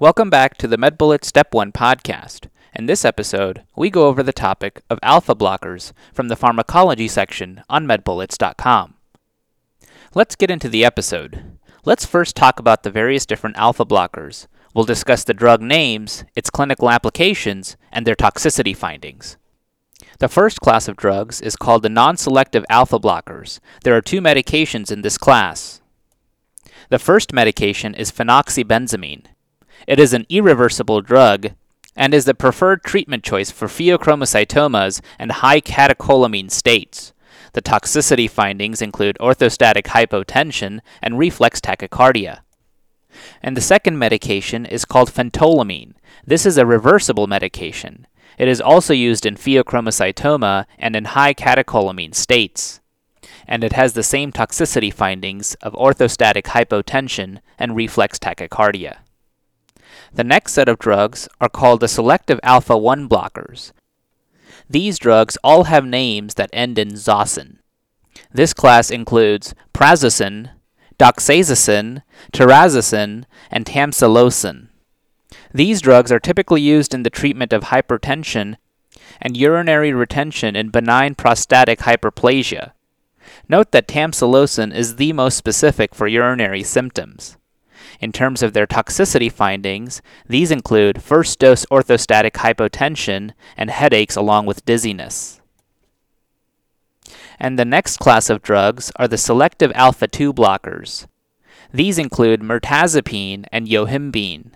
Welcome back to the MedBullet Step 1 podcast. In this episode, we go over the topic of alpha blockers from the pharmacology section on medbullets.com. Let's get into the episode. Let's first talk about the various different alpha blockers. We'll discuss the drug names, its clinical applications, and their toxicity findings. The first class of drugs is called the non selective alpha blockers. There are two medications in this class. The first medication is phenoxybenzamine. It is an irreversible drug and is the preferred treatment choice for pheochromocytomas and high catecholamine states. The toxicity findings include orthostatic hypotension and reflex tachycardia. And the second medication is called phentolamine. This is a reversible medication. It is also used in pheochromocytoma and in high catecholamine states. And it has the same toxicity findings of orthostatic hypotension and reflex tachycardia. The next set of drugs are called the selective alpha 1 blockers. These drugs all have names that end in zosin. This class includes prazosin, doxazosin, terazosin, and tamsulosin. These drugs are typically used in the treatment of hypertension and urinary retention in benign prostatic hyperplasia. Note that tamsulosin is the most specific for urinary symptoms. In terms of their toxicity findings, these include first dose orthostatic hypotension and headaches along with dizziness. And the next class of drugs are the selective alpha 2 blockers. These include mirtazapine and yohimbine.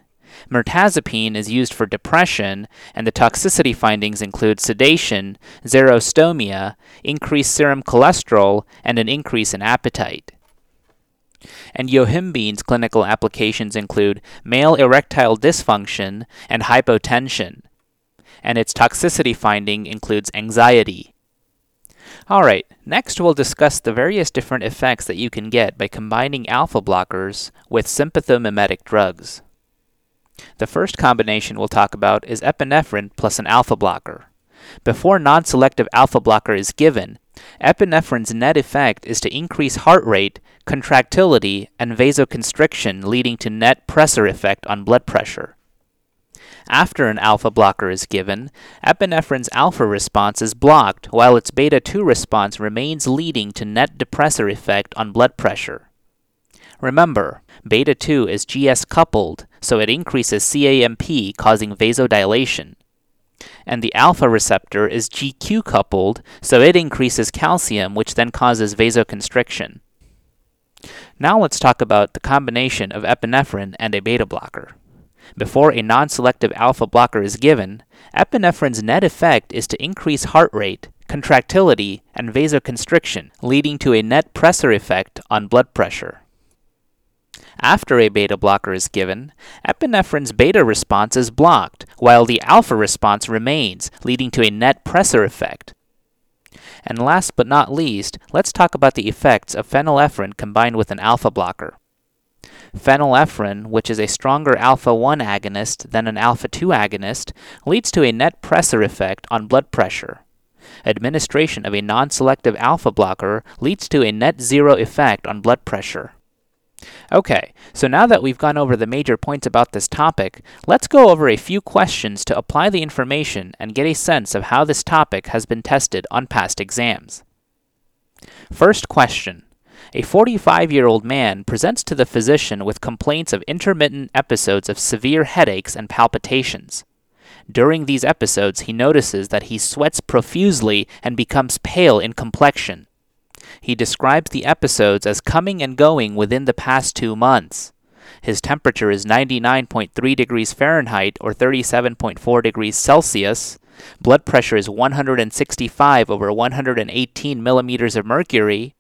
Mirtazapine is used for depression, and the toxicity findings include sedation, xerostomia, increased serum cholesterol, and an increase in appetite. And yohimbine's clinical applications include male erectile dysfunction and hypotension, and its toxicity finding includes anxiety. Alright, next we'll discuss the various different effects that you can get by combining alpha blockers with sympathomimetic drugs. The first combination we'll talk about is epinephrine plus an alpha blocker. Before non selective alpha blocker is given, epinephrine's net effect is to increase heart rate, contractility, and vasoconstriction, leading to net pressor effect on blood pressure. After an alpha blocker is given, epinephrine's alpha response is blocked while its beta 2 response remains leading to net depressor effect on blood pressure. Remember, beta 2 is GS coupled, so it increases CAMP causing vasodilation and the alpha receptor is GQ coupled, so it increases calcium, which then causes vasoconstriction. Now let's talk about the combination of epinephrine and a beta blocker. Before a non selective alpha blocker is given, epinephrine's net effect is to increase heart rate, contractility, and vasoconstriction, leading to a net pressor effect on blood pressure. After a beta blocker is given, epinephrine's beta response is blocked, while the alpha response remains, leading to a net pressor effect. And last but not least, let's talk about the effects of phenylephrine combined with an alpha blocker. Phenylephrine, which is a stronger alpha 1 agonist than an alpha 2 agonist, leads to a net pressor effect on blood pressure. Administration of a non selective alpha blocker leads to a net zero effect on blood pressure. Okay, so now that we've gone over the major points about this topic, let's go over a few questions to apply the information and get a sense of how this topic has been tested on past exams. First question. A 45 year old man presents to the physician with complaints of intermittent episodes of severe headaches and palpitations. During these episodes, he notices that he sweats profusely and becomes pale in complexion. He describes the episodes as coming and going within the past two months. His temperature is 99.3 degrees Fahrenheit or 37.4 degrees Celsius. Blood pressure is 165 over 118 millimeters of mercury.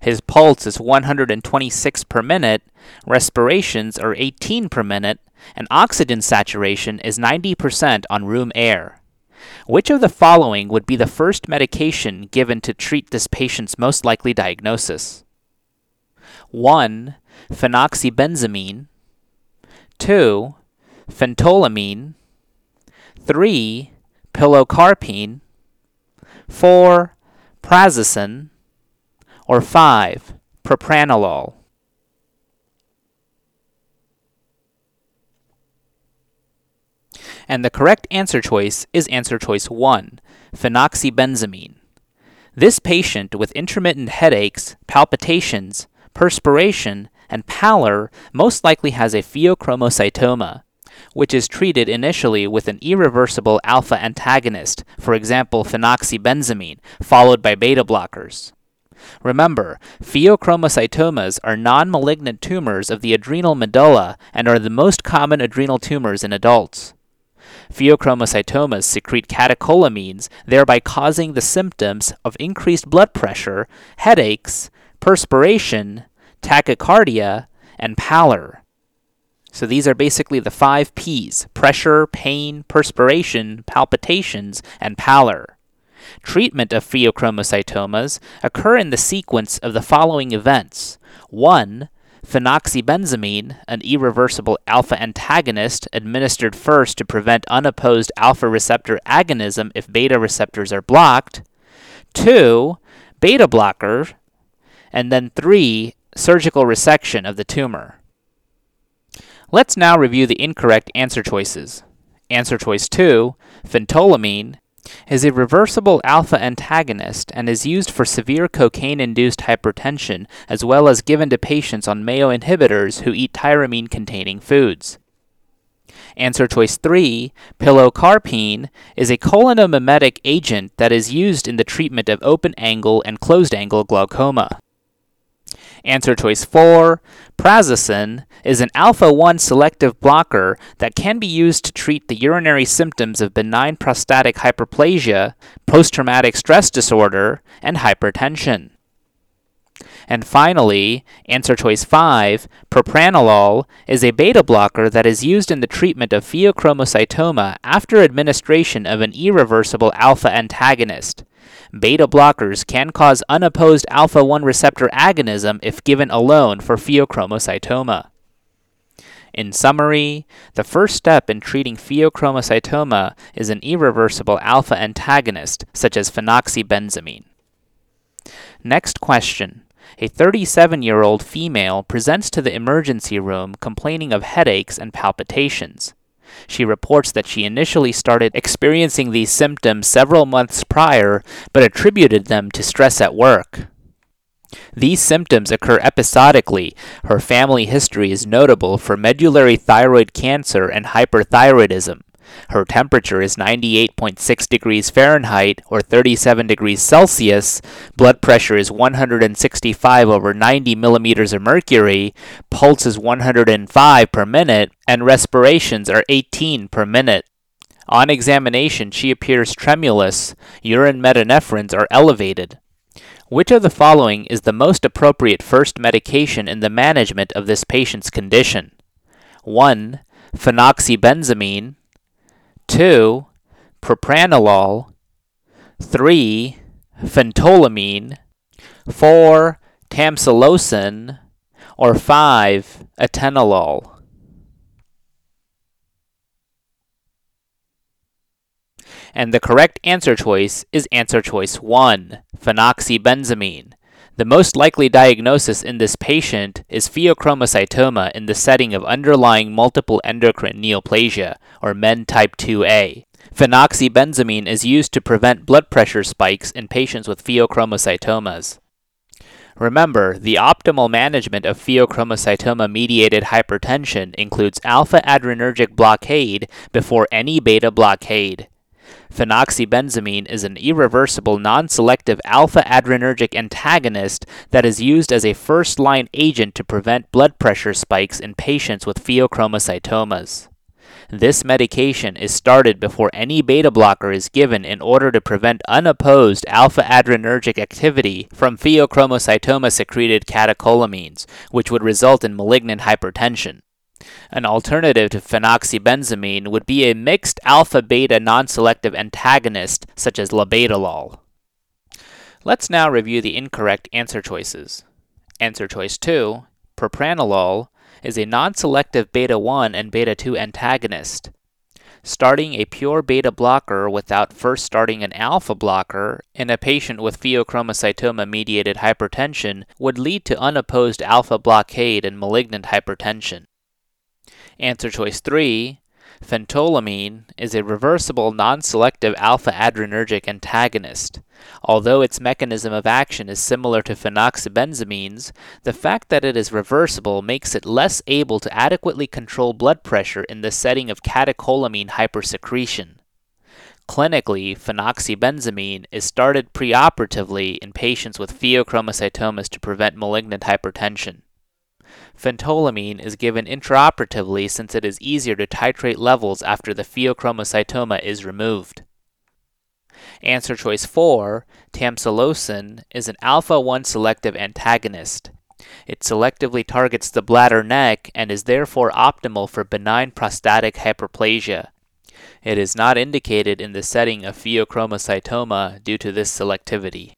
His pulse is 126 per minute. Respirations are 18 per minute. And oxygen saturation is 90% on room air. Which of the following would be the first medication given to treat this patient's most likely diagnosis? 1. Phenoxybenzamine. 2. Phentolamine. 3. Pilocarpine. 4. Prazosin. Or 5. Propranolol. And the correct answer choice is answer choice 1, phenoxybenzamine. This patient with intermittent headaches, palpitations, perspiration, and pallor most likely has a pheochromocytoma, which is treated initially with an irreversible alpha antagonist, for example, phenoxybenzamine, followed by beta blockers. Remember, pheochromocytomas are non malignant tumors of the adrenal medulla and are the most common adrenal tumors in adults. Pheochromocytomas secrete catecholamines, thereby causing the symptoms of increased blood pressure, headaches, perspiration, tachycardia, and pallor. So these are basically the five P's pressure, pain, perspiration, palpitations, and pallor. Treatment of pheochromocytomas occur in the sequence of the following events. 1. Phenoxybenzamine, an irreversible alpha antagonist administered first to prevent unopposed alpha receptor agonism if beta receptors are blocked. 2. Beta blocker. And then 3. Surgical resection of the tumor. Let's now review the incorrect answer choices. Answer choice 2, phentolamine, is a reversible alpha antagonist and is used for severe cocaine induced hypertension as well as given to patients on MAO inhibitors who eat tyramine containing foods. Answer choice 3, pilocarpine, is a cholinomimetic agent that is used in the treatment of open angle and closed angle glaucoma. Answer choice 4. Prazosin is an alpha 1 selective blocker that can be used to treat the urinary symptoms of benign prostatic hyperplasia, post traumatic stress disorder, and hypertension. And finally, answer choice 5, propranolol, is a beta blocker that is used in the treatment of pheochromocytoma after administration of an irreversible alpha antagonist. Beta blockers can cause unopposed alpha 1 receptor agonism if given alone for pheochromocytoma. In summary, the first step in treating pheochromocytoma is an irreversible alpha antagonist, such as phenoxybenzamine. Next question. A 37 year old female presents to the emergency room complaining of headaches and palpitations. She reports that she initially started experiencing these symptoms several months prior, but attributed them to stress at work. These symptoms occur episodically. Her family history is notable for medullary thyroid cancer and hyperthyroidism. Her temperature is 98.6 degrees Fahrenheit or 37 degrees Celsius. Blood pressure is 165 over 90 millimeters of mercury. Pulse is 105 per minute, and respirations are 18 per minute. On examination, she appears tremulous. Urine metanephrines are elevated. Which of the following is the most appropriate first medication in the management of this patient's condition? 1. Phenoxybenzamine. 2. Propranolol. 3. Phentolamine. 4. Tamsulosin. Or 5. Atenolol. And the correct answer choice is answer choice 1, phenoxybenzamine. The most likely diagnosis in this patient is pheochromocytoma in the setting of underlying multiple endocrine neoplasia, or MEN type 2A. Phenoxybenzamine is used to prevent blood pressure spikes in patients with pheochromocytomas. Remember, the optimal management of pheochromocytoma mediated hypertension includes alpha adrenergic blockade before any beta blockade. Phenoxybenzamine is an irreversible non selective alpha adrenergic antagonist that is used as a first line agent to prevent blood pressure spikes in patients with pheochromocytomas. This medication is started before any beta blocker is given in order to prevent unopposed alpha adrenergic activity from pheochromocytoma secreted catecholamines, which would result in malignant hypertension. An alternative to phenoxybenzamine would be a mixed alpha beta non selective antagonist such as labetalol. Let's now review the incorrect answer choices. Answer choice 2, propranolol, is a non selective beta 1 and beta 2 antagonist. Starting a pure beta blocker without first starting an alpha blocker in a patient with pheochromocytoma mediated hypertension would lead to unopposed alpha blockade and malignant hypertension. Answer choice 3 Phentolamine is a reversible non-selective alpha adrenergic antagonist. Although its mechanism of action is similar to phenoxybenzamines, the fact that it is reversible makes it less able to adequately control blood pressure in the setting of catecholamine hypersecretion. Clinically, phenoxybenzamine is started preoperatively in patients with pheochromocytomas to prevent malignant hypertension. Phentolamine is given intraoperatively since it is easier to titrate levels after the pheochromocytoma is removed. Answer choice 4, tamsulosin, is an alpha 1 selective antagonist. It selectively targets the bladder neck and is therefore optimal for benign prostatic hyperplasia. It is not indicated in the setting of pheochromocytoma due to this selectivity.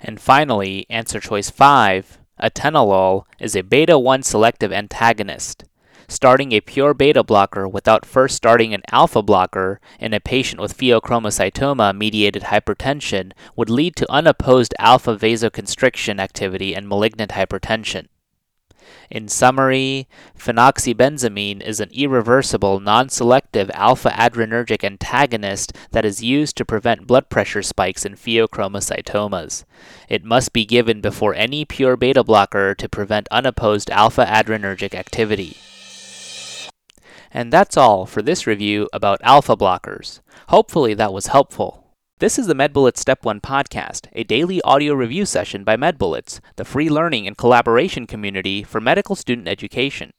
And finally, answer choice 5, atenolol, is a beta 1 selective antagonist. Starting a pure beta blocker without first starting an alpha blocker in a patient with pheochromocytoma mediated hypertension would lead to unopposed alpha vasoconstriction activity and malignant hypertension. In summary, phenoxybenzamine is an irreversible, non selective alpha adrenergic antagonist that is used to prevent blood pressure spikes in pheochromocytomas. It must be given before any pure beta blocker to prevent unopposed alpha adrenergic activity. And that's all for this review about alpha blockers. Hopefully that was helpful. This is the MedBullets Step 1 podcast, a daily audio review session by MedBullets, the free learning and collaboration community for medical student education.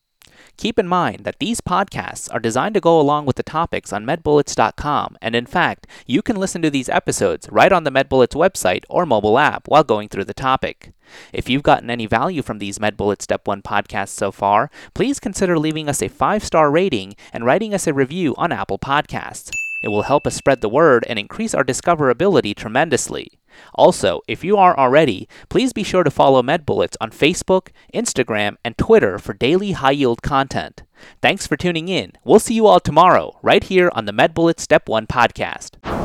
Keep in mind that these podcasts are designed to go along with the topics on medbullets.com, and in fact, you can listen to these episodes right on the MedBullets website or mobile app while going through the topic. If you've gotten any value from these MedBullets Step 1 podcasts so far, please consider leaving us a five star rating and writing us a review on Apple Podcasts. It will help us spread the word and increase our discoverability tremendously. Also, if you are already, please be sure to follow MedBullets on Facebook, Instagram, and Twitter for daily high yield content. Thanks for tuning in. We'll see you all tomorrow, right here on the MedBullets Step 1 podcast.